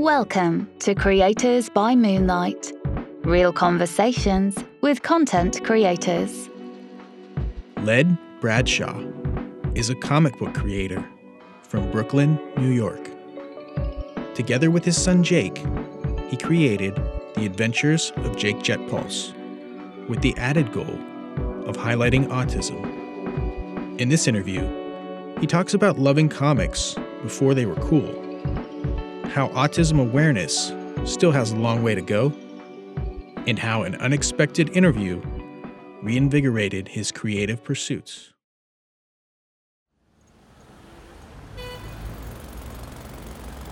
Welcome to Creators by Moonlight real conversations with content creators. Led Bradshaw is a comic book creator from Brooklyn, New York. Together with his son Jake, he created The Adventures of Jake Jet Pulse with the added goal of highlighting autism. In this interview, he talks about loving comics before they were cool, how autism awareness still has a long way to go, and how an unexpected interview reinvigorated his creative pursuits.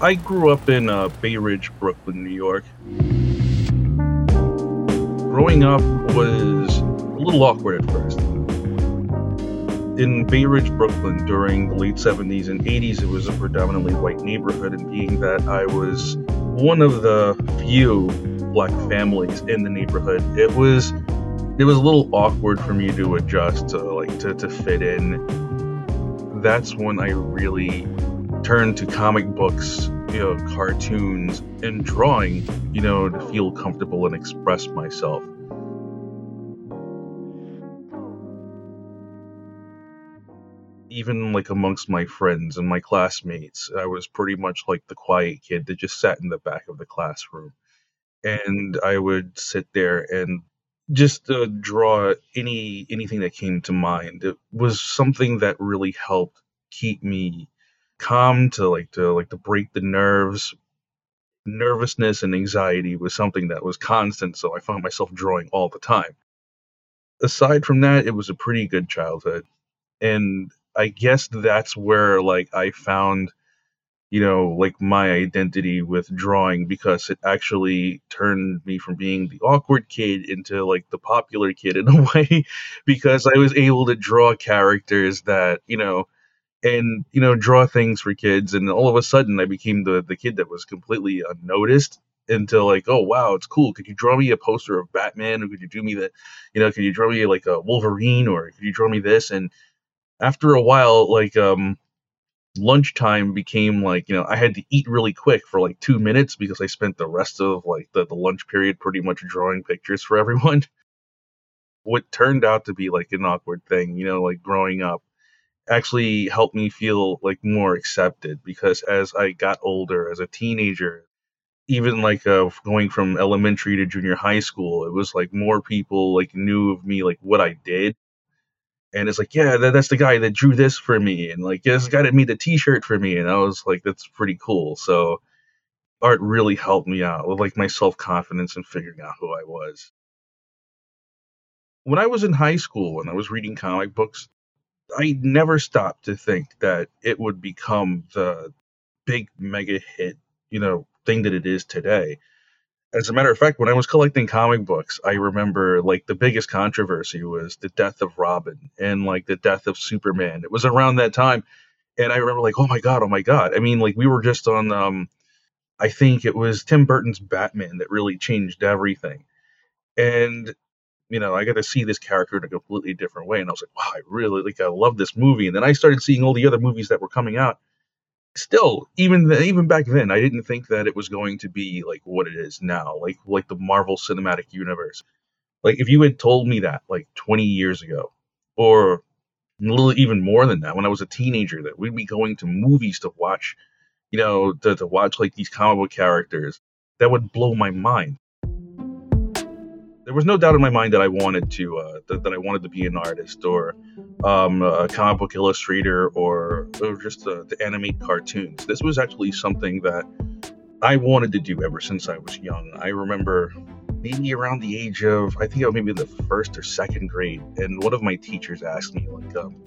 I grew up in uh, Bay Ridge, Brooklyn, New York. Growing up was a little awkward at first. In Bay Ridge, Brooklyn, during the late 70s and 80s, it was a predominantly white neighborhood, and being that I was one of the few black families in the neighborhood, it was it was a little awkward for me to adjust to like to, to fit in. That's when I really turned to comic books, you know, cartoons and drawing, you know, to feel comfortable and express myself. Even like amongst my friends and my classmates, I was pretty much like the quiet kid that just sat in the back of the classroom. And I would sit there and just uh, draw any anything that came to mind. It was something that really helped keep me calm to like to like to break the nerves. Nervousness and anxiety was something that was constant, so I found myself drawing all the time. Aside from that, it was a pretty good childhood. And I guess that's where like I found you know, like my identity with drawing because it actually turned me from being the awkward kid into like the popular kid in a way because I was able to draw characters that, you know, and you know, draw things for kids and all of a sudden I became the the kid that was completely unnoticed until like, oh wow, it's cool. Could you draw me a poster of Batman? Or could you do me that, you know, could you draw me like a Wolverine? Or could you draw me this? And after a while like um lunchtime became like you know i had to eat really quick for like two minutes because i spent the rest of like the, the lunch period pretty much drawing pictures for everyone. What turned out to be like an awkward thing you know like growing up actually helped me feel like more accepted because as i got older as a teenager even like uh, going from elementary to junior high school it was like more people like knew of me like what i did and it's like, yeah, that, that's the guy that drew this for me, and like, yeah, this guy that made the T-shirt for me, and I was like, that's pretty cool. So, art really helped me out with like my self confidence and figuring out who I was. When I was in high school and I was reading comic books, I never stopped to think that it would become the big mega hit, you know, thing that it is today as a matter of fact, when I was collecting comic books, I remember like the biggest controversy was the death of Robin and like the death of Superman. It was around that time. And I remember like, oh my God, oh my God. I mean, like we were just on um I think it was Tim Burton's Batman that really changed everything. And you know, I got to see this character in a completely different way. And I was like, wow, I really like I love this movie. And then I started seeing all the other movies that were coming out still even the, even back then i didn't think that it was going to be like what it is now like like the marvel cinematic universe. Like if you had told me that like 20 years ago or a little even more than that when i was a teenager that we'd be going to movies to watch you know to, to watch like these comic book characters that would blow my mind there was no doubt in my mind that I wanted to uh, that, that I wanted to be an artist or um, a comic book illustrator or, or just uh, to animate cartoons. This was actually something that I wanted to do ever since I was young. I remember maybe around the age of I think I was maybe the first or second grade, and one of my teachers asked me like, um,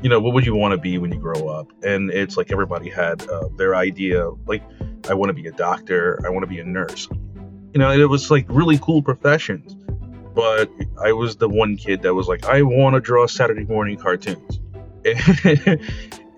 you know, what would you want to be when you grow up? And it's like everybody had uh, their idea. Like, I want to be a doctor. I want to be a nurse. You know, it was like really cool professions but I was the one kid that was like, I want to draw Saturday morning cartoons,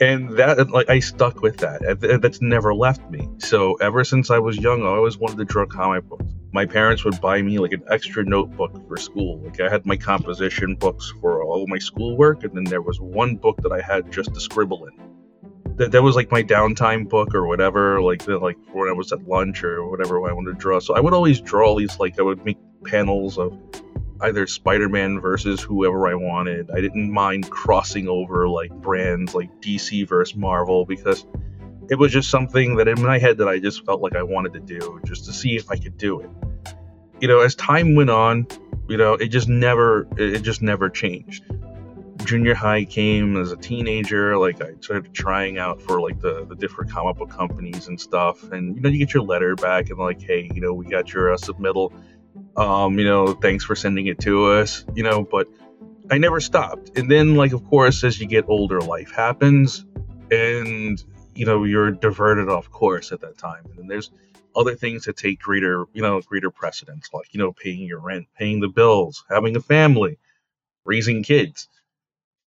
and that like I stuck with that. That's never left me. So ever since I was young, I always wanted to draw comic books. My parents would buy me like an extra notebook for school. Like I had my composition books for all my schoolwork, and then there was one book that I had just to scribble in. That, that was like my downtime book or whatever, like like when I was at lunch or whatever I wanted to draw. So I would always draw these like I would make panels of either Spider-Man versus whoever I wanted. I didn't mind crossing over like brands like DC versus Marvel because it was just something that in my head that I just felt like I wanted to do just to see if I could do it. You know, as time went on, you know, it just never it just never changed junior high came as a teenager like i started trying out for like the, the different comic book companies and stuff. And you know you get your letter back and like hey you know we got your uh, submittal. Um you know thanks for sending it to us you know but i never stopped. And then like of course as you get older life happens and you know you're diverted off course at that time. And there's other things that take greater you know greater precedence like you know paying your rent paying the bills having a family raising kids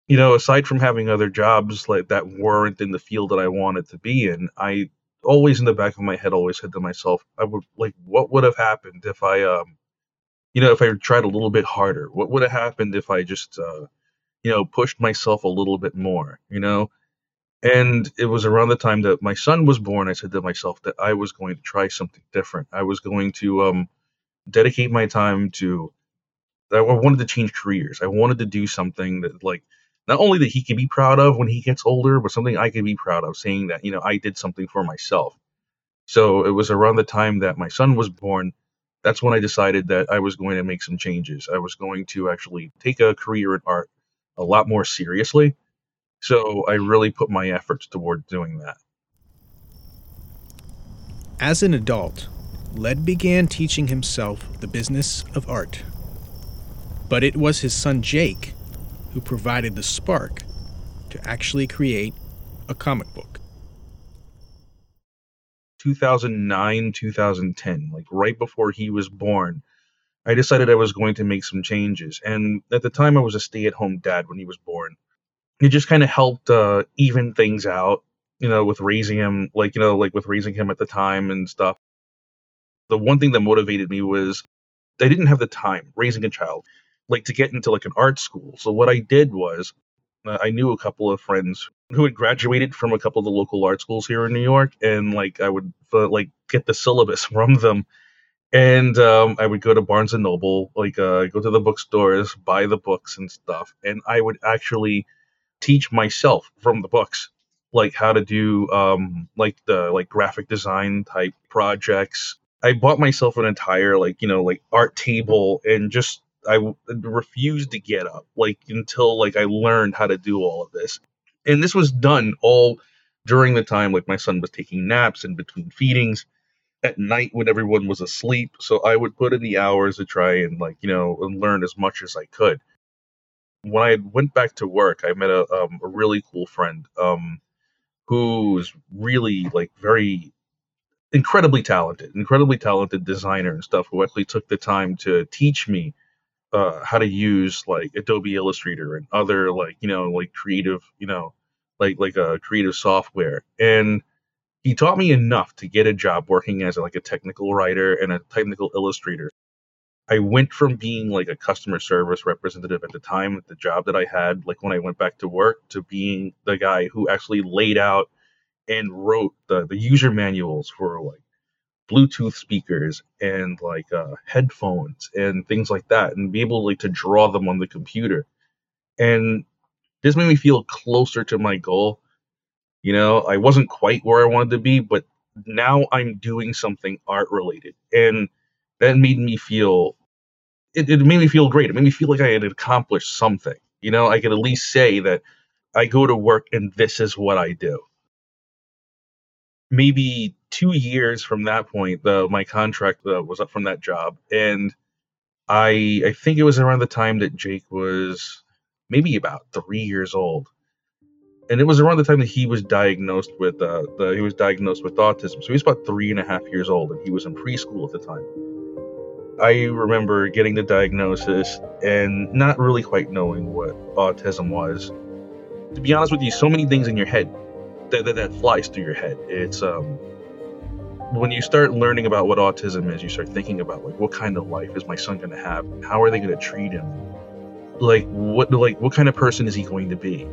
you know, aside from having other jobs like that weren't in the field that I wanted to be in, I always in the back of my head always said to myself, I would like, what would have happened if I, um, you know, if I tried a little bit harder? What would have happened if I just, uh, you know, pushed myself a little bit more? You know, and it was around the time that my son was born. I said to myself that I was going to try something different. I was going to um, dedicate my time to. I wanted to change careers. I wanted to do something that like not only that he can be proud of when he gets older, but something I can be proud of, saying that, you know, I did something for myself. So it was around the time that my son was born. That's when I decided that I was going to make some changes. I was going to actually take a career in art a lot more seriously. So I really put my efforts toward doing that. As an adult, Led began teaching himself the business of art. But it was his son Jake who provided the spark to actually create a comic book. 2009, 2010, like right before he was born, I decided I was going to make some changes. And at the time, I was a stay at home dad when he was born. It just kind of helped uh, even things out, you know, with raising him, like, you know, like with raising him at the time and stuff. The one thing that motivated me was I didn't have the time raising a child like to get into like an art school. So what I did was uh, I knew a couple of friends who had graduated from a couple of the local art schools here in New York, and like I would uh, like get the syllabus from them, and um, I would go to Barnes and Noble, like uh, go to the bookstores, buy the books and stuff, and I would actually teach myself from the books like how to do um, like the like graphic design type projects. I bought myself an entire like you know like art table and just I refused to get up like until like I learned how to do all of this. And this was done all during the time like my son was taking naps in between feedings at night when everyone was asleep. So I would put in the hours to try and like, you know, and learn as much as I could. When I went back to work, I met a, um, a really cool friend um, who was really like very incredibly talented, incredibly talented designer and stuff who actually took the time to teach me uh, how to use like Adobe Illustrator and other like you know like creative you know like like a uh, creative software. And he taught me enough to get a job working as like a technical writer and a technical illustrator. I went from being like a customer service representative at the time the job that i had like when i went back to work to being the guy who actually laid out and wrote the, the user manuals for like Bluetooth speakers and like uh, headphones and things like that, and be able like to draw them on the computer. And this made me feel closer to my goal. You know, I wasn't quite where I wanted to be, but now I'm doing something art related, and that made me feel. It, it made me feel great. It made me feel like I had accomplished something. You know, I could at least say that I go to work and this is what I do maybe two years from that point, the my contract uh, was up from that job, and I I think it was around the time that Jake was maybe about three years old, and it was around the time that he was diagnosed with uh, the he was diagnosed with autism. So he was about three and a half years old, and he was in preschool at the time. I remember getting the diagnosis and not really quite knowing what autism was. To be honest with you, so many things in your head that, that, that flies through your head. It's um when you start learning about what autism is, you start thinking about like what kind of life is my son going to have? How are they going to treat him? Like what like what kind of person is he going to be?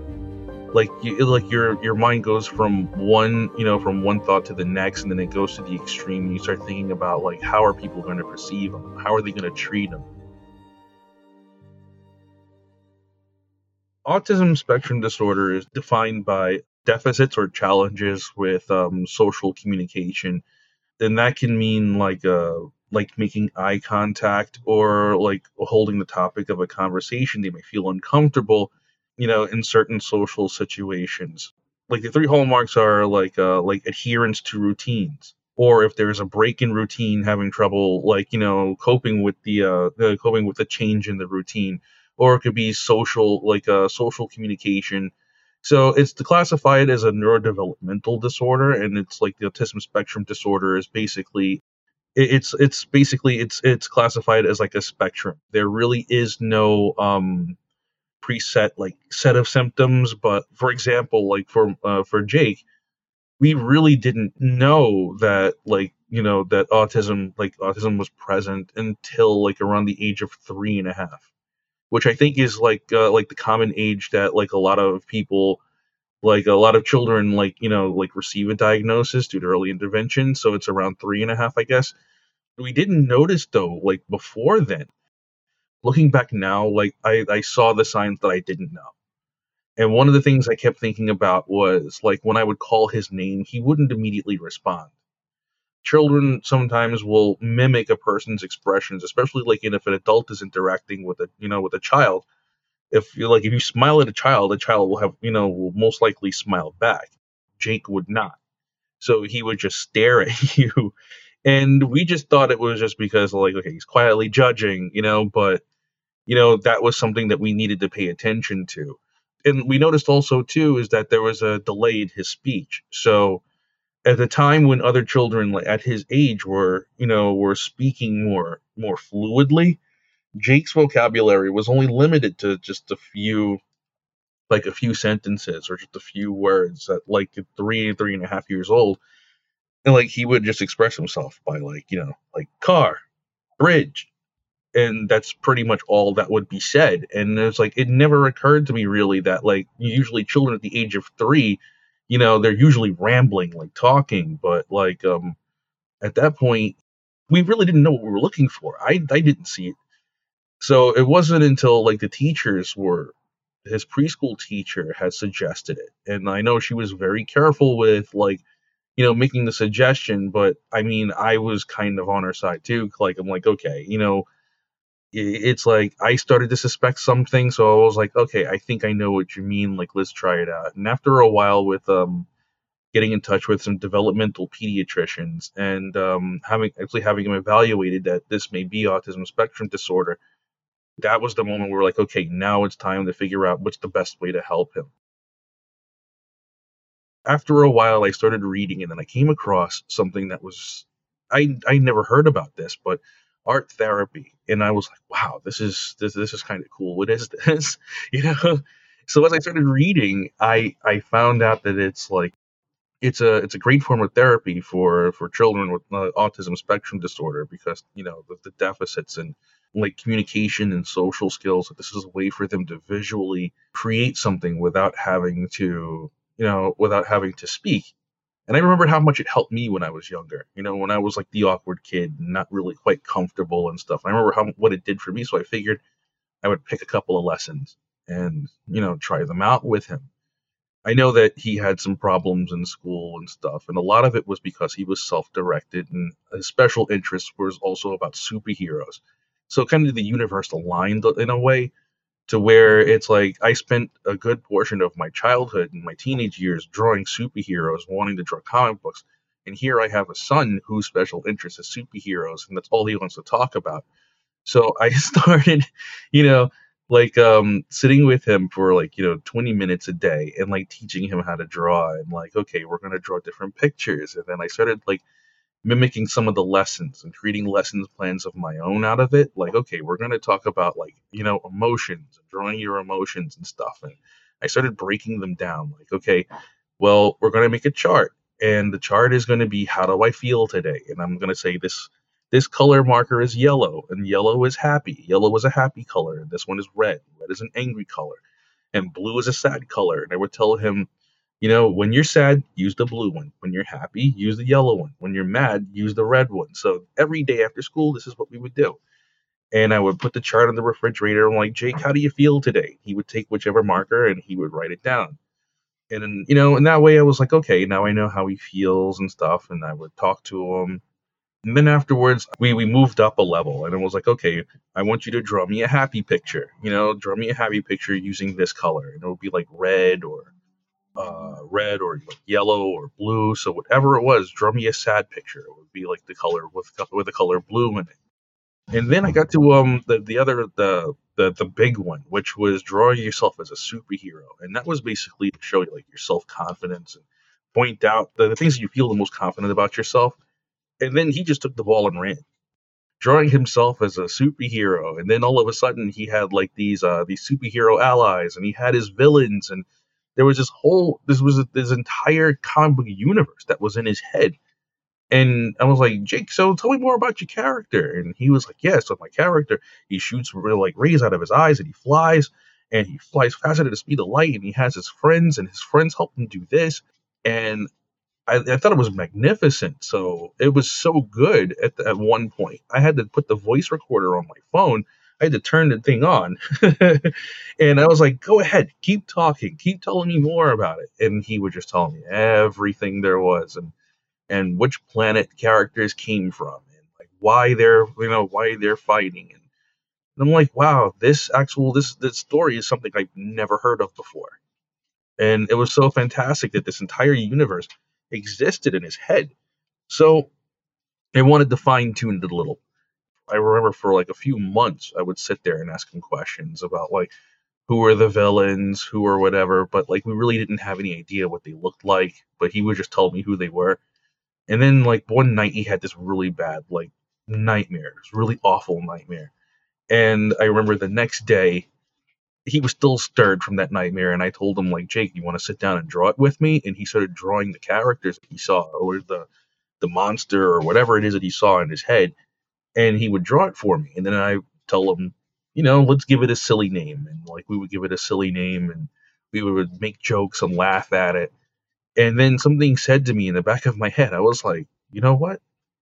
like you, like your your mind goes from one you know from one thought to the next and then it goes to the extreme and you start thinking about like how are people going to perceive them how are they going to treat them autism spectrum disorder is defined by deficits or challenges with um, social communication then that can mean like uh like making eye contact or like holding the topic of a conversation they may feel uncomfortable you know, in certain social situations. Like the three hallmarks are like uh, like adherence to routines, or if there's a break in routine, having trouble like you know coping with the uh, coping with the change in the routine, or it could be social like uh, social communication. So it's classified as a neurodevelopmental disorder, and it's like the autism spectrum disorder is basically it's it's basically it's it's classified as like a spectrum. There really is no um preset like set of symptoms but for example like for uh, for jake we really didn't know that like you know that autism like autism was present until like around the age of three and a half which i think is like uh, like the common age that like a lot of people like a lot of children like you know like receive a diagnosis due to early intervention so it's around three and a half i guess we didn't notice though like before then looking back now, like I, I saw the signs that I didn't know. And one of the things I kept thinking about was like when I would call his name, he wouldn't immediately respond. Children sometimes will mimic a person's expressions, especially like if an adult is interacting with a you know with a child. If you like if you smile at a child, a child will have you know will most likely smile back. Jake would not. So he would just stare at you. And we just thought it was just because like okay, he's quietly judging, you know, but you know, that was something that we needed to pay attention to. And we noticed also too is that there was a delay in his speech. So at the time when other children at his age were, you know, were speaking more more fluidly, Jake's vocabulary was only limited to just a few like a few sentences or just a few words at like three, three and a half years old. And like he would just express himself by like, you know, like car, bridge, and that's pretty much all that would be said and it's like it never occurred to me really that like usually children at the age of three you know they're usually rambling like talking but like um at that point we really didn't know what we were looking for. I i didn't see it. So it wasn't until like the teachers were his preschool teacher had suggested it and i know she was very careful with like you know making the suggestion but i mean i was kind of on her side too like i'm like okay you know it's like I started to suspect something, so I was like, okay, I think I know what you mean. Like, let's try it out. And after a while, with um, getting in touch with some developmental pediatricians and um, having actually having them evaluated that this may be autism spectrum disorder, that was the moment where we're like, okay, now it's time to figure out what's the best way to help him. After a while, I started reading, and then I came across something that was I I never heard about this, but art therapy. And i was like wow this is this this is kind of cool. What is this? You know? So as i started reading i i found out that it's like it's a it's a great form of therapy for for children with uh, autism spectrum disorder because you know the, the deficits in like communication and social skills that this is a way for them to visually create something without having to you know without having to speak and I remember how much it helped me when I was younger. You know, when I was like the awkward kid, not really quite comfortable and stuff. I remember how what it did for me. So I figured I would pick a couple of lessons and you know try them out with him. I know that he had some problems in school and stuff, and a lot of it was because he was self-directed, and his special interest was also about superheroes. So kind of the universe aligned in a way to where it's like I spent a good portion of my childhood and my teenage years drawing superheroes, wanting to draw comic books. And here I have a son whose special interest is superheroes, and that's all he wants to talk about. So I started, you know, like um sitting with him for like, you know, 20 minutes a day and like teaching him how to draw and like, okay, we're gonna draw different pictures. And then I started like mimicking some of the lessons and creating lessons plans of my own out of it. Like, okay, we're going to talk about like, you know, emotions drawing your emotions and stuff. And I started breaking them down. Like, okay, well, we're going to make a chart and the chart is going to be how do I feel today? And I'm going to say this this color marker is yellow and yellow is happy. Yellow is a happy color and this one is red. Red is an angry color. and blue is a sad color. And I would tell him, you know, when you're sad, use the blue one. When you're happy, use the yellow one. When you're mad, use the red one. So every day after school, this is what we would do. And I would put the chart on the refrigerator. I'm like, Jake, how do you feel today? He would take whichever marker and he would write it down. And then, you know, in that way, I was like, okay, now I know how he feels and stuff. And I would talk to him. And then afterwards, we, we moved up a level and it was like, okay, I want you to draw me a happy picture. You know, draw me a happy picture using this color. And it would be like red or uh, red or yellow or blue. So whatever it was, draw me a sad picture. It would be like the color with with the color blue in it. And then I got to um the, the other the, the the big one, which was drawing yourself as a superhero, and that was basically to show you like your self confidence and point out the, the things that you feel the most confident about yourself. And then he just took the ball and ran, drawing himself as a superhero. And then all of a sudden he had like these uh these superhero allies, and he had his villains, and there was this whole this was this entire comic book universe that was in his head and I was like, Jake, so tell me more about your character. And he was like, Yeah, so my character, he shoots real like rays out of his eyes and he flies and he flies faster than the speed of light and he has his friends and his friends help him do this. And I, I thought it was magnificent. So it was so good at, the, at one point. I had to put the voice recorder on my phone. I had to turn the thing on. and I was like, go ahead, keep talking, keep telling me more about it. And he would just tell me everything there was. And and which planet characters came from and like why they're you know why they're fighting and, and I'm like wow this actual this this story is something I've never heard of before and it was so fantastic that this entire universe existed in his head so I wanted to fine tune it a little I remember for like a few months I would sit there and ask him questions about like who were the villains, who or whatever, but like we really didn't have any idea what they looked like, but he would just tell me who they were. And then like one night he had this really bad like nightmare, this really awful nightmare. And I remember the next day he was still stirred from that nightmare and I told him like Jake, you want to sit down and draw it with me? And he started drawing the characters he saw or the the monster or whatever it is that he saw in his head and he would draw it for me. And then I tell him, you know, let's give it a silly name and like we would give it a silly name and we would make jokes and laugh at it and then something said to me in the back of my head. I was like, you know what?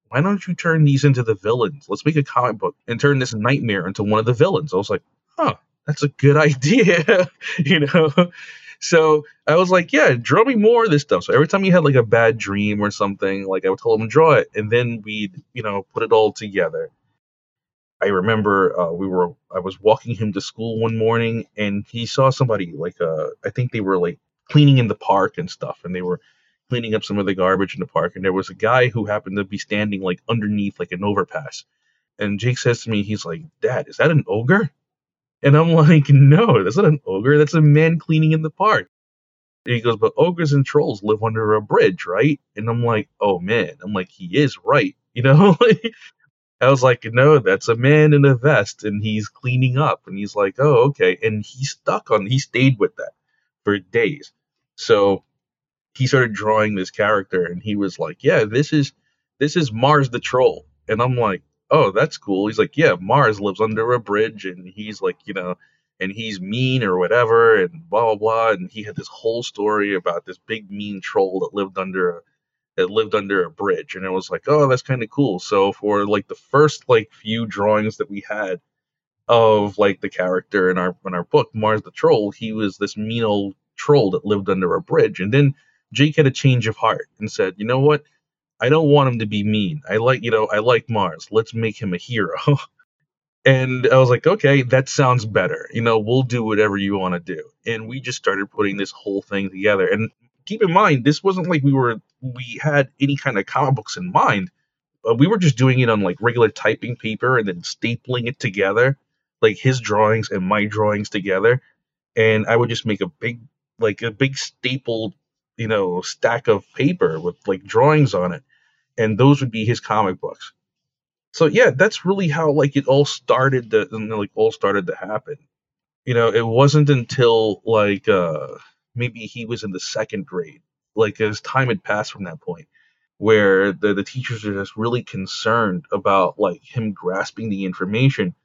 Why don't you turn these into the villains? Let's make a comic book and turn this nightmare into one of the villains. I was like, huh, that's a good idea, you know? So I was like, yeah, draw me more of this stuff. So every time he had like a bad dream or something, like I would tell him to draw it, and then we'd, you know, put it all together. I remember uh, we were I was walking him to school one morning, and he saw somebody like uh I think they were like cleaning in the park and stuff, and they were cleaning up some of the garbage in the park. And there was a guy who happened to be standing like underneath like an overpass. And Jake says to me, he's like, Dad, is that an ogre? And I'm like, no, that's not an ogre. That's a man cleaning in the park. And he goes, but ogres and trolls live under a bridge, right? And I'm like, oh man. I'm like, he is right. You know? I was like, no, that's a man in a vest and he's cleaning up. And he's like, oh, okay. And he stuck on, he stayed with that for days. So he started drawing this character and he was like, "Yeah, this is this is Mars the troll." And I'm like, "Oh, that's cool." He's like, "Yeah, Mars lives under a bridge and he's like, you know, and he's mean or whatever and blah blah blah." And he had this whole story about this big mean troll that lived under a that lived under a bridge and it was like, "Oh, that's kind of cool." So for like the first like few drawings that we had of like the character in our in our book, Mars the troll, he was this mean old troll that lived under a bridge. And then Jake had a change of heart and said, you know what? I don't want him to be mean. I like, you know, I like Mars. Let's make him a hero. and I was like, okay, that sounds better. You know, we'll do whatever you want to do. And we just started putting this whole thing together. And keep in mind, this wasn't like we were, we had any kind of comic books in mind. We were just doing it on like regular typing paper and then stapling it together, like his drawings and my drawings together. And I would just make a big like a big stapled, you know, stack of paper with like drawings on it, and those would be his comic books. So yeah, that's really how like it all started to like all started to happen. You know, it wasn't until like uh maybe he was in the second grade, like as time had passed from that point, where the, the teachers are just really concerned about like him grasping the information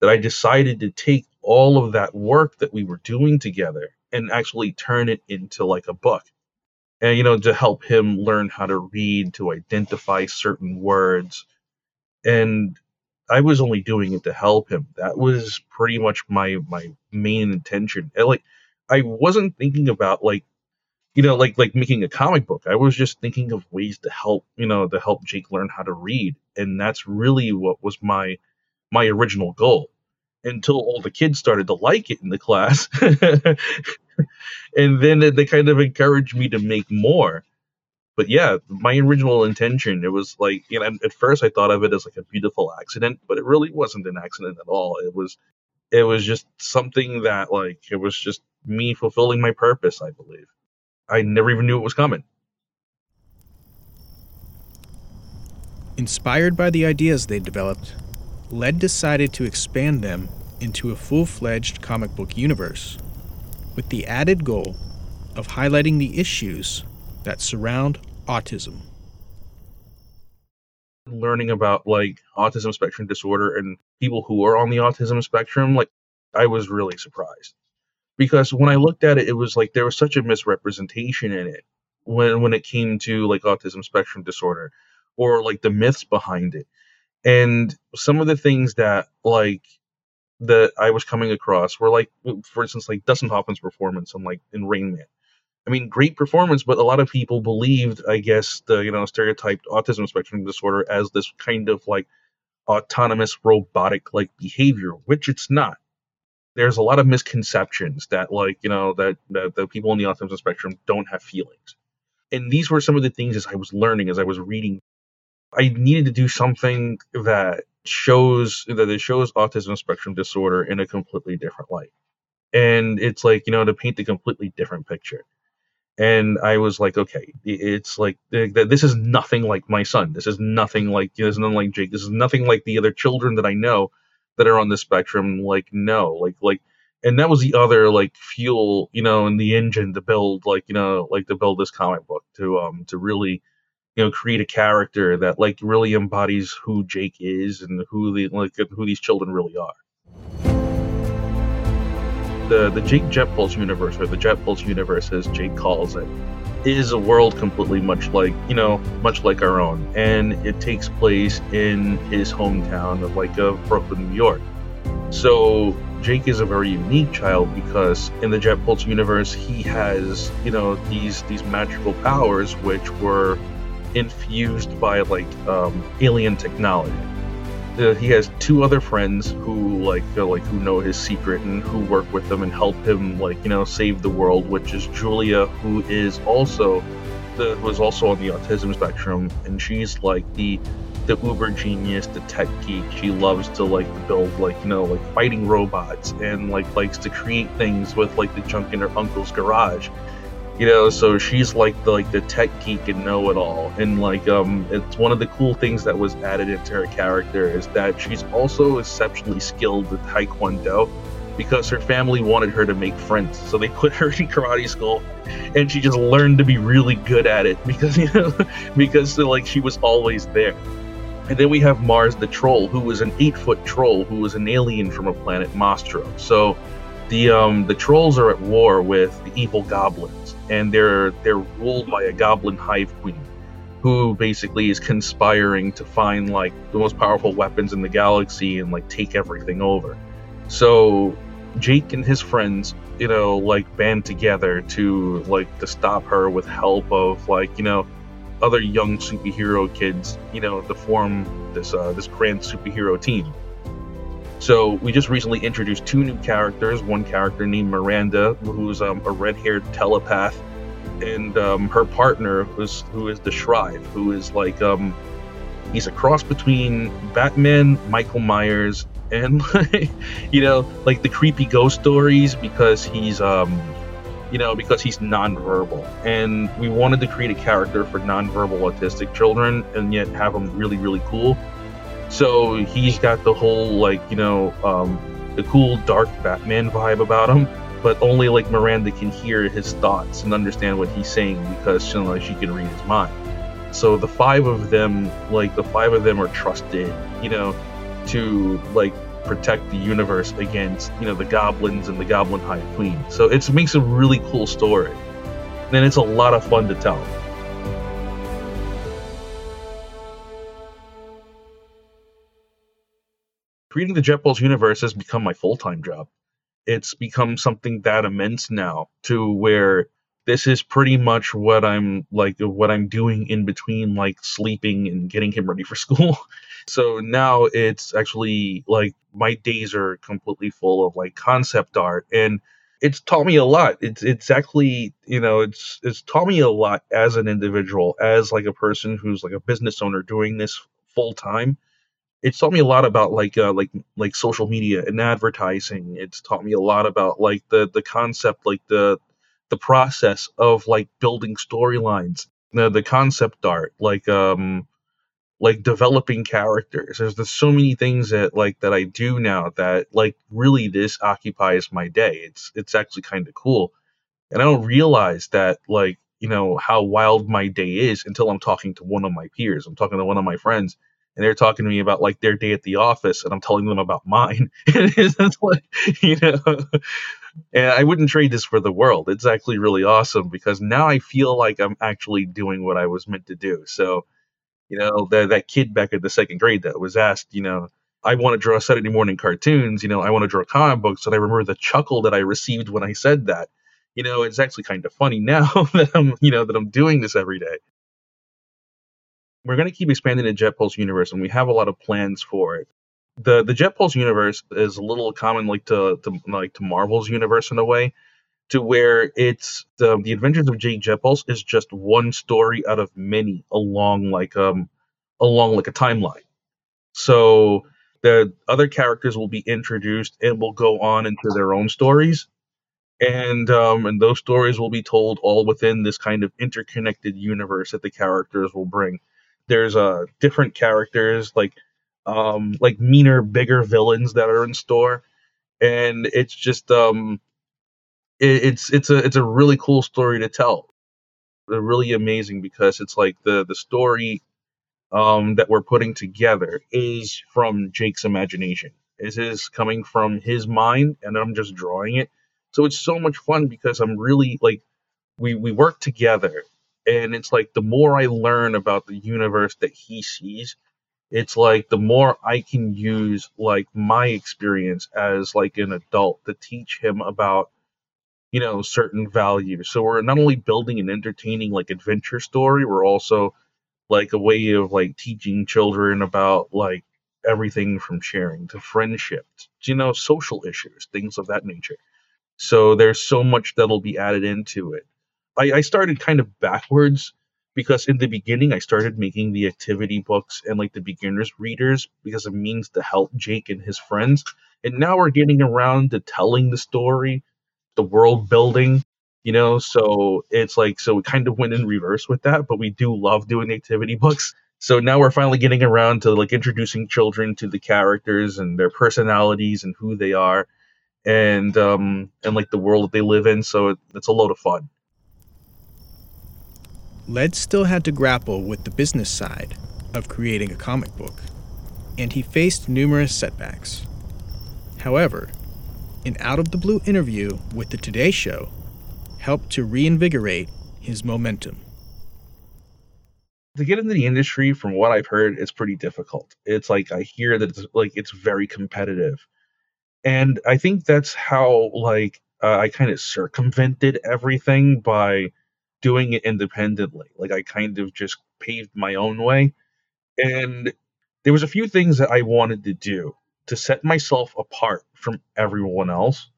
that I decided to take all of that work that we were doing together and actually turn it into like a book and you know to help him learn how to read to identify certain words. And i was only doing it to help him. That was pretty much my my main intention. And like i wasn't thinking about like you know like like making a comic book. I was just thinking of ways to help you know to help jake learn how to read. And that's really what was my my original goal. Until all the kids started to like it in the class and then they kind of encouraged me to make more. But yeah my original intention it was like you know at first i thought of it as like a beautiful accident but it really wasn't an accident at all. It was it was just something that like it was just me fulfilling my purpose i believe. I never even knew it was coming. Inspired by the ideas they developed, Led decided to expand them into a full fledged comic book universe, with the added goal of highlighting the issues that surround autism. learning about like autism spectrum disorder and people who are on the autism spectrum like i was really surprised because when i looked at it it was like there was such a misrepresentation in it when when it came to like autism spectrum disorder or like the myths behind it and some of the things that like that i was coming across were like for instance like dustin hoffman's performance on like in rain man I mean, great performance, but a lot of people believed, I guess, the you know stereotyped autism spectrum disorder as this kind of like autonomous robotic like behavior, which it's not. There's a lot of misconceptions that like you know that that the people on the autism spectrum don't have feelings, and these were some of the things as I was learning as I was reading. I needed to do something that shows that it shows autism spectrum disorder in a completely different light, and it's like you know to paint a completely different picture and I was like, okay, it's like this is nothing like my son. This is nothing like this is nothing like Jake. This is nothing like the other children that I know that are on the spectrum. Like no, like like, and that was the other like fuel, you know, in the engine to build like you know like to build this comic book to um to really you know create a character that like really embodies who Jake is and who the like who these children really are the the Jake Jetpulse universe, or the Jetpulse universe, as Jake calls it, is a world completely much like you know, much like our own, and it takes place in his hometown of like of Brooklyn, New York. So Jake is a very unique child because in the Jetpulse universe, he has you know these these magical powers which were infused by like um, alien technology. Uh, he has two other friends who like uh, like who know his secret and who work with him and help him like you know save the world which is julia who is also the is also on the autism spectrum and she's like the the uber genius the tech geek. She loves to like build like you know like fighting robots and like likes to create things with like the junk in her uncle's garage you know so she's like the like the tech geek and know-it-all. And like um it's one of the cool things that was added into her character is that she's also exceptionally skilled with taekwondo because her family wanted her to make friends. So they put her in karate school and she just learned to be really good at it because you know because like she was always there. And then we have mars the troll who was an eight foot troll who was an alien from a planet mastro. So the um the trolls are at war with the evil goblins and they're they're ruled by a goblin hive queen who basically is conspiring to find like the most powerful weapons in the galaxy and like take everything over. So Jake and his friends, you know, like band together to like to stop her with help of like, you know, other young superhero kids, you know, to form this uh, this grand superhero team. So we just recently introduced two new characters. One character named Miranda, who's um, a red-haired telepath, and um, her partner, who's who is the Shrive, who is like um, he's a cross between Batman, Michael Myers, and you know, like the creepy ghost stories because he's um, you know, because he's nonverbal. And we wanted to create a character for nonverbal autistic children and yet have him really, really cool. So he's got the whole like you know um, the cool dark Batman vibe about him, but only like Miranda can hear his thoughts and understand what he's saying because you know, she can read his mind. So the five of them, like the five of them, are trusted, you know, to like protect the universe against you know the goblins and the Goblin High Queen. So it makes a really cool story, and it's a lot of fun to tell. Creating the Jetpulse universe has become my full time job. It's become something that immense now to where this is pretty much what I'm like what I'm doing in between like sleeping and getting him ready for school. so now it's actually like my days are completely full of like concept art and it's taught me a lot. It's actually, you know, it's it's taught me a lot as an individual, as like a person who's like a business owner doing this full time it's taught me a lot about like uh, like like social media and advertising. It's taught me a lot about like the the concept, like the the process of like building storylines, the the concept art, like um like developing characters. There's there's so many things that like that I do now that like really this occupies my day. It's it's actually kind of cool, and I don't realize that like you know how wild my day is until I'm talking to one of my peers. I'm talking to one of my friends and they're talking to me about like their day at the office and I'm telling them about mine. it's like, you know, and I wouldn't trade this for the world. It's actually really awesome because now I feel like I'm actually doing what I was meant to do. So, you know, that that kid back in the second grade that was asked, you know, I want to draw Saturday morning cartoons, you know, I want to draw comic books, and I remember the chuckle that I received when I said that. You know, it's actually kind of funny now that I'm, you know, that I'm doing this every day we're going to keep expanding the Jet Pulse universe, and we have a lot of plans for it. the The Jet Pulse universe is a little common, like to, to like to Marvel's universe in a way, to where it's the the Adventures of Jake Jet Pulse is just one story out of many along like um along like a timeline. So the other characters will be introduced and will go on into their own stories and um, and those stories will be told all within this kind of interconnected universe that the characters will bring there's uh different characters like um like meaner bigger villains that are in store. And it's just um it, it's it's a it's a really cool story to tell. They're really amazing because it's like the the story um that we're putting together is from jake's imagination. It is coming from his mind and i'm just drawing it. So it's so much fun because i'm really like we we work together and it's like the more I learn about the universe that he sees, it's like the more I can use like my experience as like an adult to teach him about you know certain values. So we're not only building an entertaining like adventure story, we're also like a way of like teaching children about like everything from sharing to friendship, you know, social issues, things of that nature. So there's so much that'll be added into it. I, I started kind of backwards because in the beginning I started making the activity books and like the beginners readers because it means to help Jake and his friends. And now we're getting around to telling the story, the world building, you know, so it's like so we kind of went in reverse with that, but we do love doing activity books. So now we're finally getting around to like introducing children to the characters and their personalities and who they are and um and like the world that they live in. So it, it's a load of fun. Led still had to grapple with the business side of creating a comic book, and he faced numerous setbacks. However, an out of the blue interview with the Today Show helped to reinvigorate his momentum. To get into the industry, from what I've heard, it's pretty difficult. It's like I hear that it's like it's very competitive, and I think that's how like uh, I kind of circumvented everything by doing it independently. Like I kind of just paved my own way. And there was a few things that I wanted to do to set myself apart from everyone else.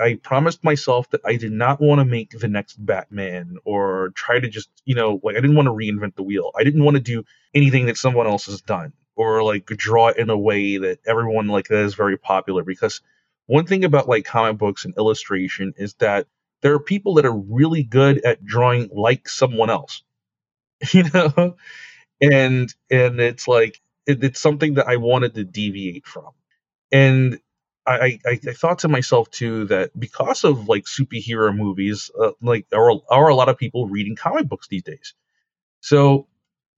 I promised myself that I did not want to make the next Batman or try to just, you know, like I didn't want to reinvent the wheel. I didn't want to do anything that someone else has done or like draw it in a way that everyone like that is very popular because one thing about like comic books and illustration is that there are people that are really good at drawing like someone else you know and and it's like it, it's something that i wanted to deviate from and I, I, I thought to myself too that because of like superhero movies, uh, like are are a lot of people reading comic books these days. So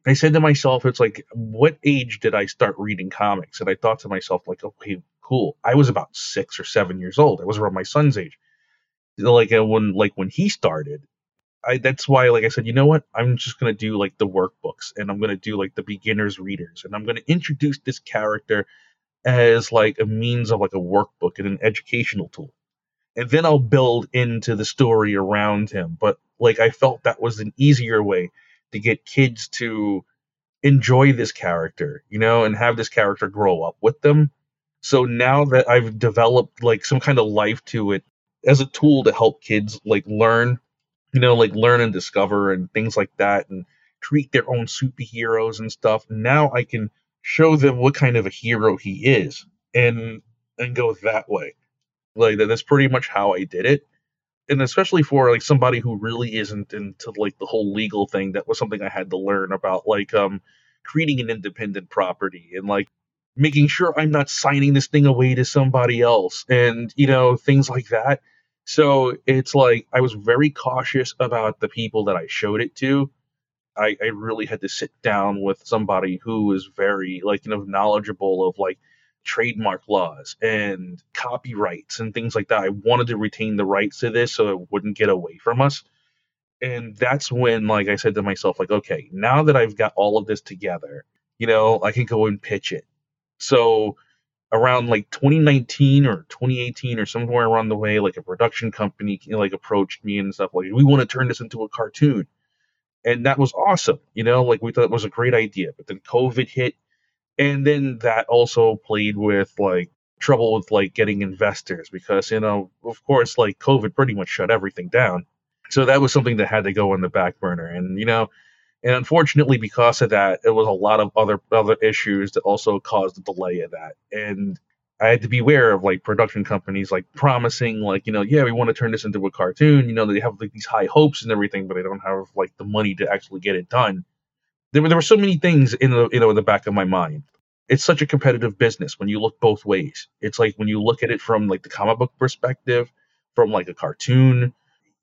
I said to myself, it's like, what age did I start reading comics? And I thought to myself, like, okay, cool. I was about six or seven years old. I was around my son's age. Like uh, when like when he started, I that's why like I said, you know what? I'm just gonna do like the workbooks and I'm gonna do like the beginners readers and I'm gonna introduce this character as like a means of like a workbook and an educational tool. And then I'll build into the story around him. But like I felt that was an easier way to get kids to enjoy this character, you know, and have this character grow up with them. So now that I've developed like some kind of life to it as a tool to help kids like learn, you know, like learn and discover and things like that and create their own superheroes and stuff. Now I can show them what kind of a hero he is and and go that way. Like that's pretty much how I did it and especially for like somebody who really isn't into like the whole legal thing that was something i had to learn about like um creating an independent property and like making sure i'm not signing this thing away to somebody else and you know things like that so it's like i was very cautious about the people that i showed it to i i really had to sit down with somebody who was very like you know knowledgeable of like trademark laws and copyrights and things like that. I wanted to retain the rights to this so it wouldn't get away from us. And that's when, like, I said to myself, like, okay, now that I've got all of this together, you know, I can go and pitch it. So around like 2019 or 2018 or somewhere around the way, like a production company like approached me and stuff like, we want to turn this into a cartoon. And that was awesome, you know, like we thought it was a great idea. But then COVID hit and then that also played with like trouble with like getting investors because you know of course like covid pretty much shut everything down so that was something that had to go on the back burner and you know and unfortunately because of that it was a lot of other other issues that also caused the delay of that. And i had to be aware of like production companies like promising like you know yeah we want to turn this into a cartoon. You know they have like these high hopes and everything but they don't have like the money to actually get it done. There were, there were so many things in the you know in the back of my mind. It's such a competitive business when you look both ways. It's like when you look at it from like the comic book perspective from like a cartoon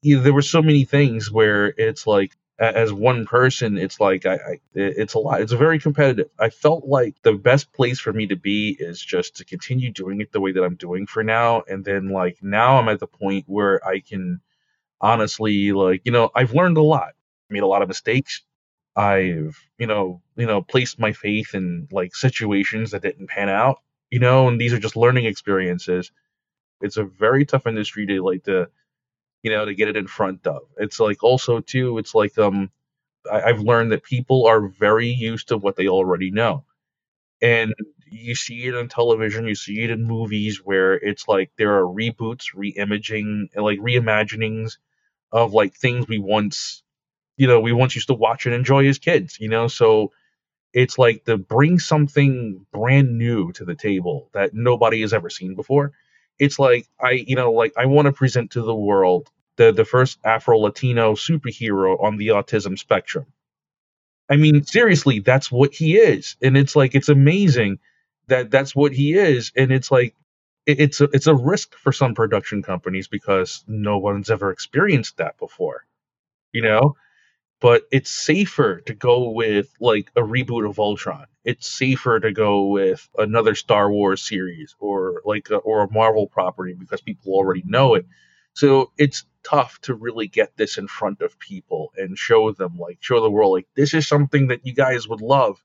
you know, there were so many things where it's like as one person it's like I, I it's a lot it's a very competitive. I felt like the best place for me to be is just to continue doing it the way that i'm doing for now. And then like now i'm at the point where i can honestly like you know i've learned a lot. Made a lot of mistakes. I've, you know, you know, placed my faith in like situations that didn't pan out, you know, and these are just learning experiences. It's a very tough industry to like to, you know, to get it in front of. It's like also too, it's like um I, I've learned that people are very used to what they already know. And you see it on television, you see it in movies where it's like there are reboots, re-imaging, like reimaginings of like things we once you know, we once used to watch and enjoy as kids, you know, so it's like to bring something brand new to the table that nobody has ever seen before. It's like I, you know, like I want to present to the world the the first Afro Latino superhero on the autism spectrum. I mean, seriously, that's what he is, and it's like it's amazing that that's what he is, and it's like it's a, it's a risk for some production companies because no one's ever experienced that before, you know but it's safer to go with like a reboot of Voltron. It's safer to go with another Star Wars series or like a, or a Marvel property because people already know it. So it's tough to really get this in front of people and show them like show the world like this is something that you guys would love.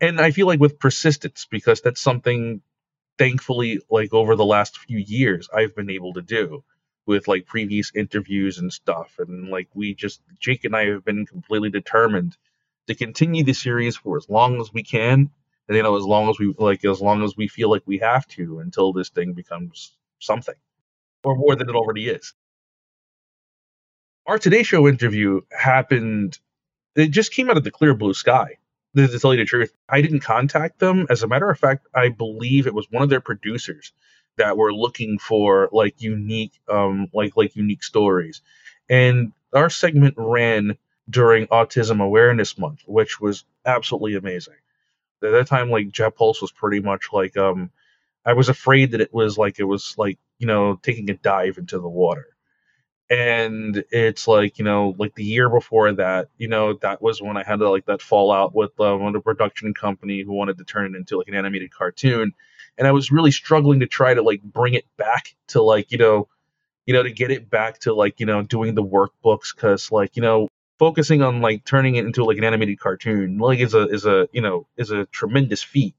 And I feel like with persistence because that's something thankfully like over the last few years I've been able to do with like previous interviews and stuff. And like we just, Jake and I have been completely determined to continue the series for as long as we can. And, you know, as long as we like, as long as we feel like we have to until this thing becomes something or more than it already is. Our Today Show interview happened, it just came out of the clear blue sky. To tell you the truth, I didn't contact them. As a matter of fact, I believe it was one of their producers that were looking for like unique um like like unique stories and our segment ran during autism awareness month which was absolutely amazing at that time like Jetpulse was pretty much like um i was afraid that it was like it was like you know taking a dive into the water and it's like you know like the year before that you know that was when i had like that fallout with uh, one of the production company who wanted to turn it into like an animated cartoon and I was really struggling to try to like bring it back to like you know, you know, to get it back to like you know doing the workbooks because like you know focusing on like turning it into like an animated cartoon like is a is a you know is a tremendous feat.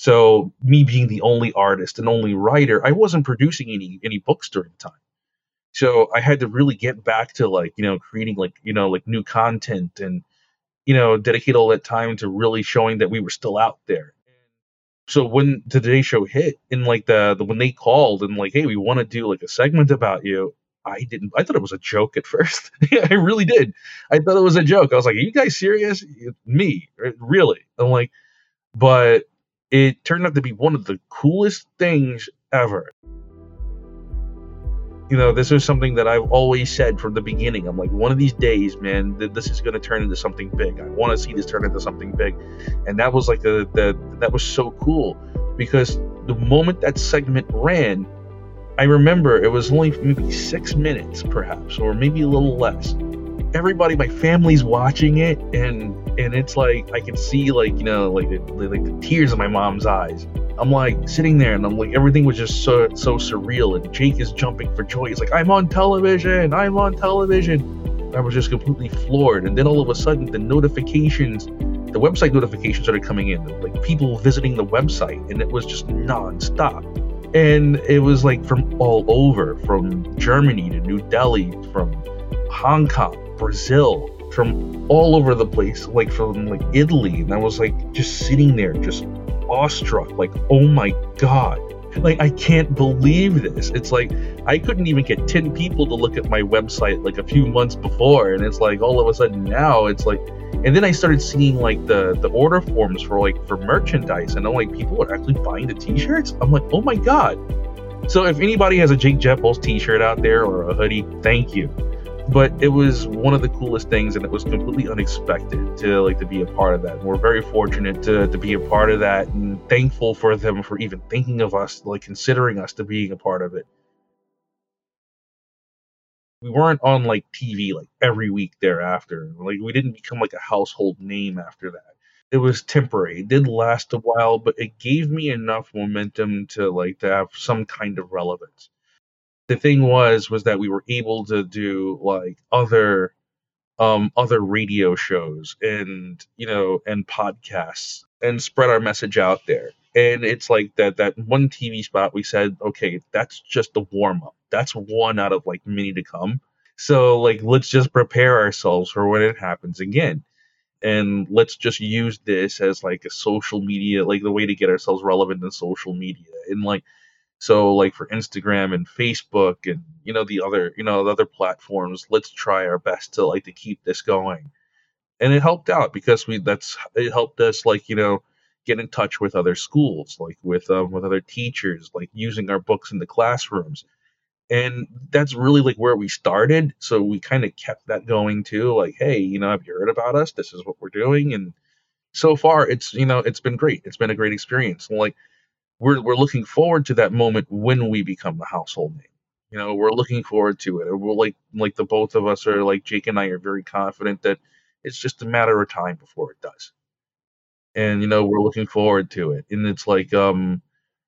So me being the only artist and only writer, I wasn't producing any any books during the time. So I had to really get back to like you know creating like you know like new content and you know dedicate all that time to really showing that we were still out there so when the Today Show hit and like the, the when they called and like, hey, we want to do like a segment about you, I didn't. I thought it was a joke at first. I really did. I thought it was a joke. I was like, "Are you guys serious?" Me, really? I'm like, but it turned out to be one of the coolest things ever you know, this is something that I've always said from the beginning. I'm like, one of these days, man, th- this is going to turn into something big. I want to see this turn into something big, and that was like the, the that was so cool because the moment that segment ran, I remember it was only maybe six minutes, perhaps, or maybe a little less. Everybody, my family's watching it, and and it's like I can see like you know like the, like the tears in my mom's eyes I'm like sitting there and I'm like everything was just so so surreal and Jake is jumping for joy. He's like, I'm on television, I'm on television. I was just completely floored. And then all of a sudden the notifications, the website notifications started coming in, like people visiting the website, and it was just nonstop. And it was like from all over, from Germany to New Delhi, from Hong Kong, Brazil, from all over the place, like from like Italy. And I was like just sitting there, just awestruck, like, oh my god. Like, I can't believe this. It's like, I couldn't even get 10 people to look at my website like a few months before. And it's like, all of a sudden now, it's like, and then I started seeing like the the order forms for like for merchandise, and I'm like, people are actually buying the t-shirts. I'm like, oh my god. So if anybody has a Jake Jetpulse t-shirt out there or a hoodie, thank you but it was one of the coolest things and it was completely unexpected to like to be a part of that. And we're very fortunate to, to be a part of that and thankful for them for even thinking of us like considering us to being a part of it. We weren't on like tv like every week thereafter. Like we didn't become like a household name after that. It was temporary. It did last a while but it gave me enough momentum to like to have some kind of relevance the thing was was that we were able to do like other um other radio shows and you know and podcasts and spread our message out there. And it's like that that one tv spot we said okay that's just the warm up that's one out of like many to come. So like let's just prepare ourselves for when it happens again. And let's just use this as like a social media like the way to get ourselves relevant in social media. And like so like for Instagram and Facebook and you know the other you know the other platforms, let's try our best to like to keep this going. And it helped out because we that's it helped us like you know get in touch with other schools, like with um, with other teachers, like using our books in the classrooms. And that's really like where we started. So we kind of kept that going too. Like, hey, you know, have you heard about us? This is what we're doing. And so far, it's you know, it's been great. It's been a great experience. Like we're we're looking forward to that moment when we become the household name. You know, we're looking forward to it. We're like like the both of us are like Jake and I are very confident that it's just a matter of time before it does. And you know, we're looking forward to it. And it's like um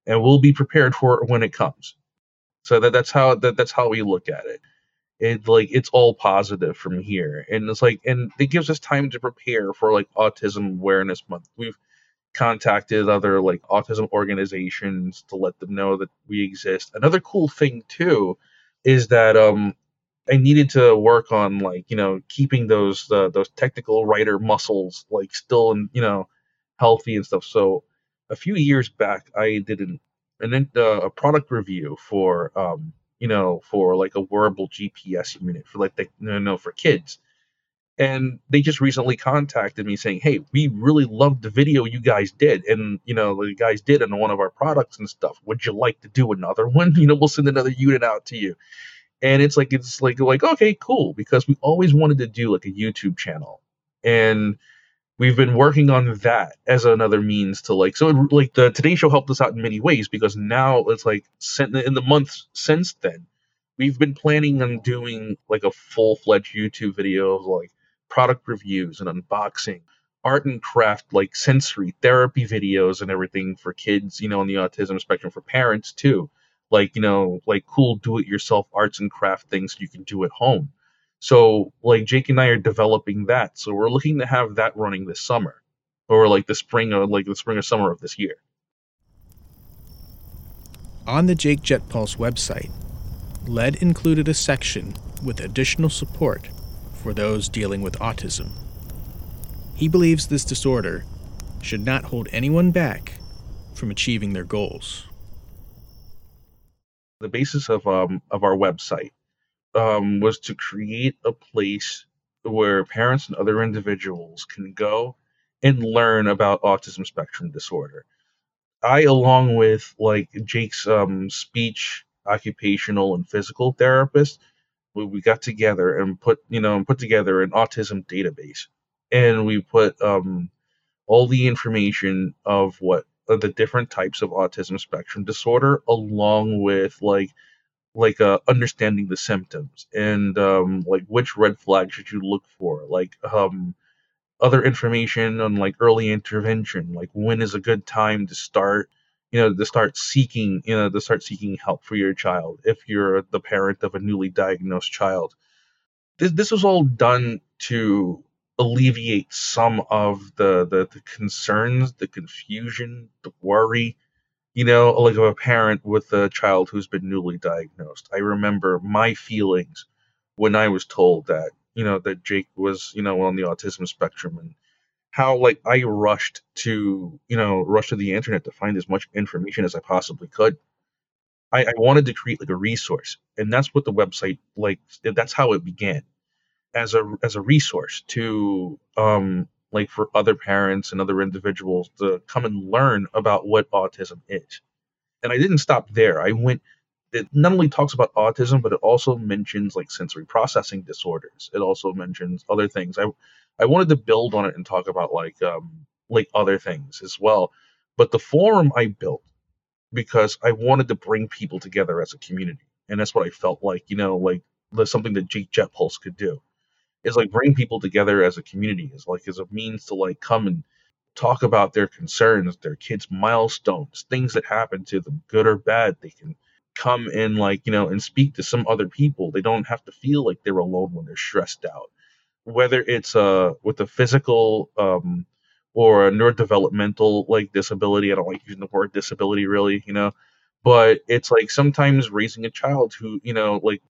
and we'll be prepared for it when it comes. So that that's how that that's how we look at it. It like it's all positive from here. And it's like and it gives us time to prepare for like autism awareness month. We've contacted other like autism organizations to let them know that we exist. Another cool thing too is that um I needed to work on like you know keeping those uh, those technical writer muscles like still and you know healthy and stuff. So a few years back, I did an uh, a product review for um you know for like a wearable GPS unit for like the you know for kids and they just recently contacted me saying hey we really loved the video you guys did and you know the guys did on one of our products and stuff. Would you like to do another one? You know we'll send another unit out to you. And it's like it's like like okay cool because we always wanted to do like a youtube channel and we've been working on that as another means to like so it, like the today show helped us out in many ways because now it's like in the months since then we've been planning on doing like a full-fledged youtube video of like product reviews and unboxing, art and craft like sensory therapy videos and everything for kids, you know, on the autism spectrum for parents too. Like, you know, like cool do it yourself arts and craft things you can do at home. So, like Jake and I are developing that. So, we're looking to have that running this summer or like the spring or like the spring or summer of this year. On the Jake Jetpulse website, Led included a section with additional support for those dealing with autism. He believes this disorder should not hold anyone back from achieving their goals. The basis of um, of our website um, was to create a place where parents and other individuals can go and learn about autism spectrum disorder. I, along with like Jake's um, speech, occupational, and physical therapist, we, we got together and put you know and put together an autism database, and we put um, all the information of what of the different types of autism spectrum disorder, along with like like uh, understanding the symptoms and um, like which red flags should you look for, like um, other information on like early intervention, like when is a good time to start, you know, to start seeking, you know, to start seeking help for your child if you're the parent of a newly diagnosed child. This this was all done to alleviate some of the, the the concerns, the confusion, the worry, you know, like of a parent with a child who's been newly diagnosed. I remember my feelings when I was told that you know that Jake was you know on the autism spectrum and how like I rushed to you know rush to the internet to find as much information as I possibly could. I, I wanted to create like a resource, and that's what the website like. That's how it began, as a as a resource to um like for other parents and other individuals to come and learn about what autism is. And I didn't stop there. I went it not only talks about autism, but it also mentions like sensory processing disorders. It also mentions other things. I I wanted to build on it and talk about like um like other things as well. But the forum I built because I wanted to bring people together as a community. And that's what I felt like, you know, like something that Jake Jetpulse could do. Is like bring people together as a community, is like as a means to like come and talk about their concerns, their kids' milestones, things that happen to them, good or bad. They can come and like you know and speak to some other people they don't have to feel like they're alone when they're stressed out whether it's uh with a physical um or a neurodevelopmental like disability i don't like using the word disability really you know but it's like sometimes raising a child who you know like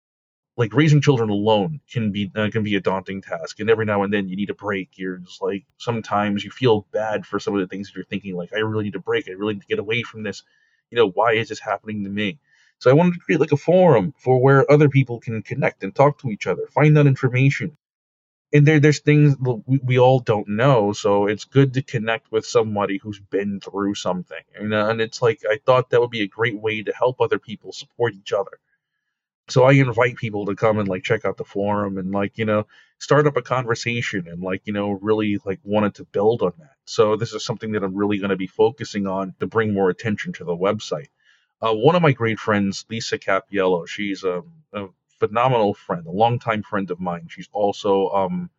like raising children alone can be uh, can be a daunting task and every now and then you need a break you're just like sometimes you feel bad for some of the things that you're thinking like i really need a break i really need to get away from this you know why is this happening to me so I wanted to create like a forum for where other people can connect and talk to each other, find out information. And there, there's things we, we all don't know, so it's good to connect with somebody who's been through something. Know, and it's like I thought that would be a great way to help other people support each other. So I invite people to come and like check out the forum and like you know start up a conversation and like you know really like wanted to build on that. So this is something that I'm really going to be focusing on to bring more attention to the website. Uh, one of my great friends, Lisa Capiello, she's a, a, phenomenal friend, a longtime friend of mine. She's also, um,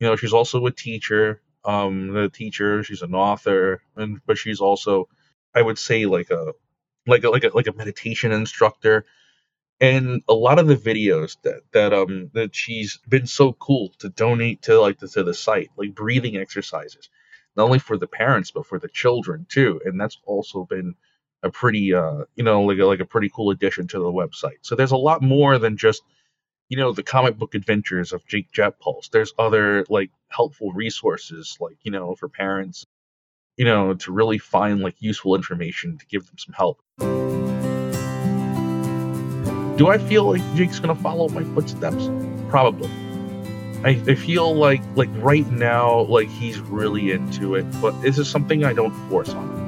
you know, she's also a teacher. Um, a teacher. She's an author, and but she's also, I would say, like a, like a like a like a meditation instructor. And a lot of the videos that that um that she's been so cool to donate to like to, to the site, like breathing exercises, not only for the parents but for the children too. And that's also been a pretty uh you know like a, like a pretty cool addition to the website. So there's a lot more than just you know the comic book adventures of Jake Jetpulse. There's other like helpful resources like you know for parents you know to really find like useful information to give them some help. Do I feel like Jake's gonna follow my footsteps? Probably. I, I feel like like right now like he's really into it, but this is something I don't force on him.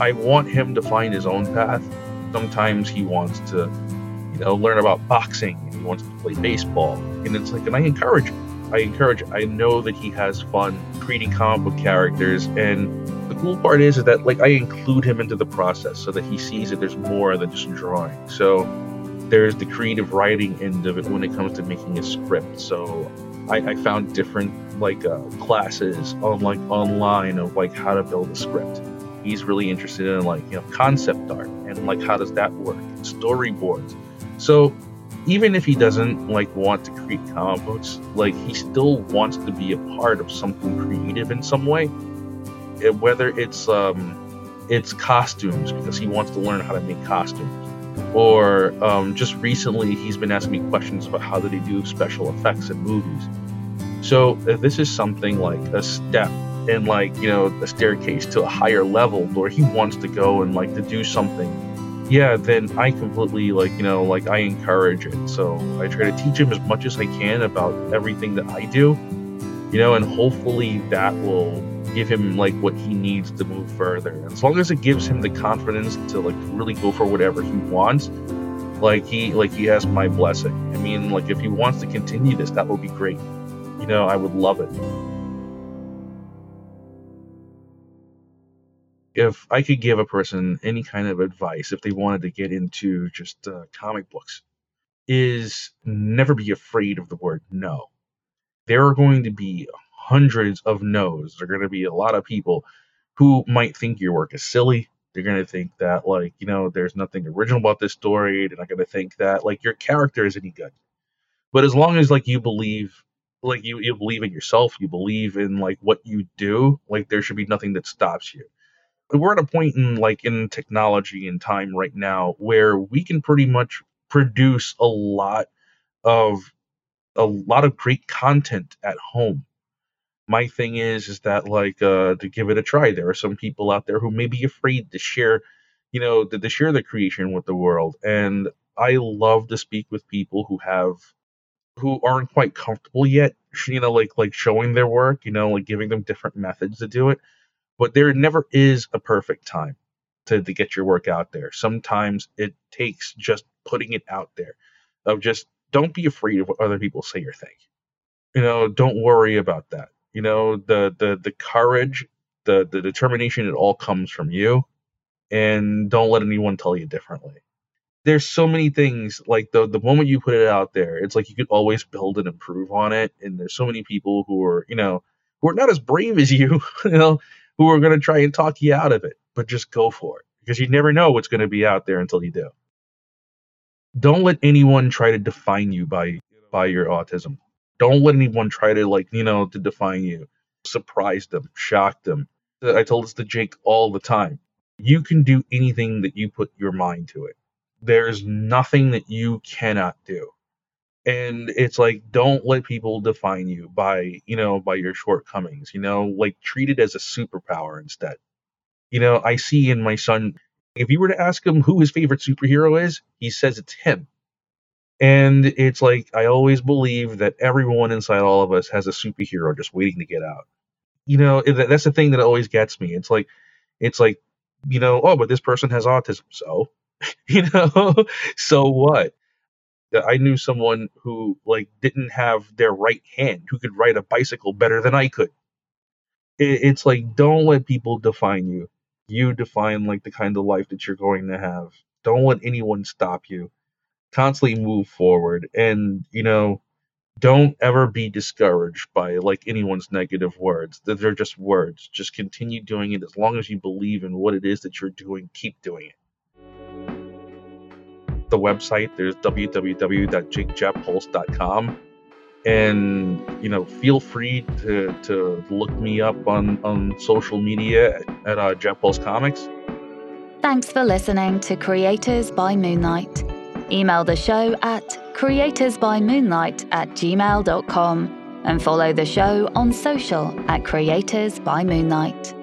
I want him to find his own path. Sometimes he wants to, you know, learn about boxing and he wants to play baseball. And it's like, and I encourage. I encourage. I know that he has fun creating comic book characters. And the cool part is, is that like I include him into the process so that he sees that there's more than just drawing. So there's the creative writing end of it when it comes to making a script. So I, I found different like uh, classes on like online of like how to build a script. He's really interested in like you know concept art and like how does that work, storyboards. So even if he doesn't like want to create comic books, like he still wants to be a part of something creative in some way. It, whether it's um, it's costumes because he wants to learn how to make costumes, or um, just recently he's been asking me questions about how do they do special effects in movies. So this is something like a step in like you know a staircase to a higher level where he wants to go and like to do something yeah, then I completely like, you know, like I encourage it. So I try to teach him as much as I can about everything that I do, you know, and hopefully that will give him like what he needs to move further. And as long as it gives him the confidence to like really go for whatever he wants, like he like he has my blessing. I mean, like if he wants to continue this, that would be great. You know, I would love it. If I could give a person any kind of advice if they wanted to get into just uh, comic books, is never be afraid of the word no. There are going to be hundreds of no's. There are going to be a lot of people who might think your work is silly. They're going to think that, like, you know, there's nothing original about this story. They're not going to think that, like, your character is any good. But as long as, like, you believe, like, you, you believe in yourself, you believe in, like, what you do, like, there should be nothing that stops you we're at a point in like in technology and time right now where we can pretty much produce a lot of a lot of great content at home. My thing is is that like uh to give it a try there are some people out there who may be afraid to share you know to, to share the creation with the world. And i love to speak with people who have who aren't quite comfortable yet you know like like showing their work you know like giving them different methods to do it but there never is a perfect time to, to get your work out there. Sometimes it takes just putting it out there of just don't be afraid of what other people say or think. You know, don't worry about that. You know, the the the courage, the the determination, it all comes from you. And don't let anyone tell you differently. There's so many things like the the moment you put it out there, it's like you could always build and improve on it. And there's so many people who are, you know, who are not as brave as you, you know, who are going to try and talk you out of it, but just go for it because you never know what's going to be out there until you do. Don't let anyone try to define you by by your autism. Don't let anyone try to like, you know, to define you. Surprise them, shock them. I told this to Jake all the time. You can do anything that you put your mind to it. There's nothing that you cannot do and it's like don't let people define you by you know by your shortcomings you know like treat it as a superpower instead. You know i see in my son if you were to ask him who his favorite superhero is he says it's him. And it's like i always believe that everyone inside all of us has a superhero just waiting to get out. You know that's the thing that always gets me. It's like it's like you know oh but this person has autism. So you know so what I knew someone who like didn't have their right hand who could ride a bicycle better than I could. It, it's like don't let people define you. You define like the kind of life that you're going to have. Don't let anyone stop you. Constantly move forward and you know don't ever be discouraged by like anyone's negative words. They're just words. Just continue doing it as long as you believe in what it is that you're doing. Keep doing it the website. There's www.jakejetpulse.com. And you know, feel free to, to look me up on, on social media at, at uh, Jetpulse Comics. Thanks for listening to Creators by Moonlight. Email the show at creatorsbymoonlight at gmail.com and follow the show on social at Creators by Moonlight.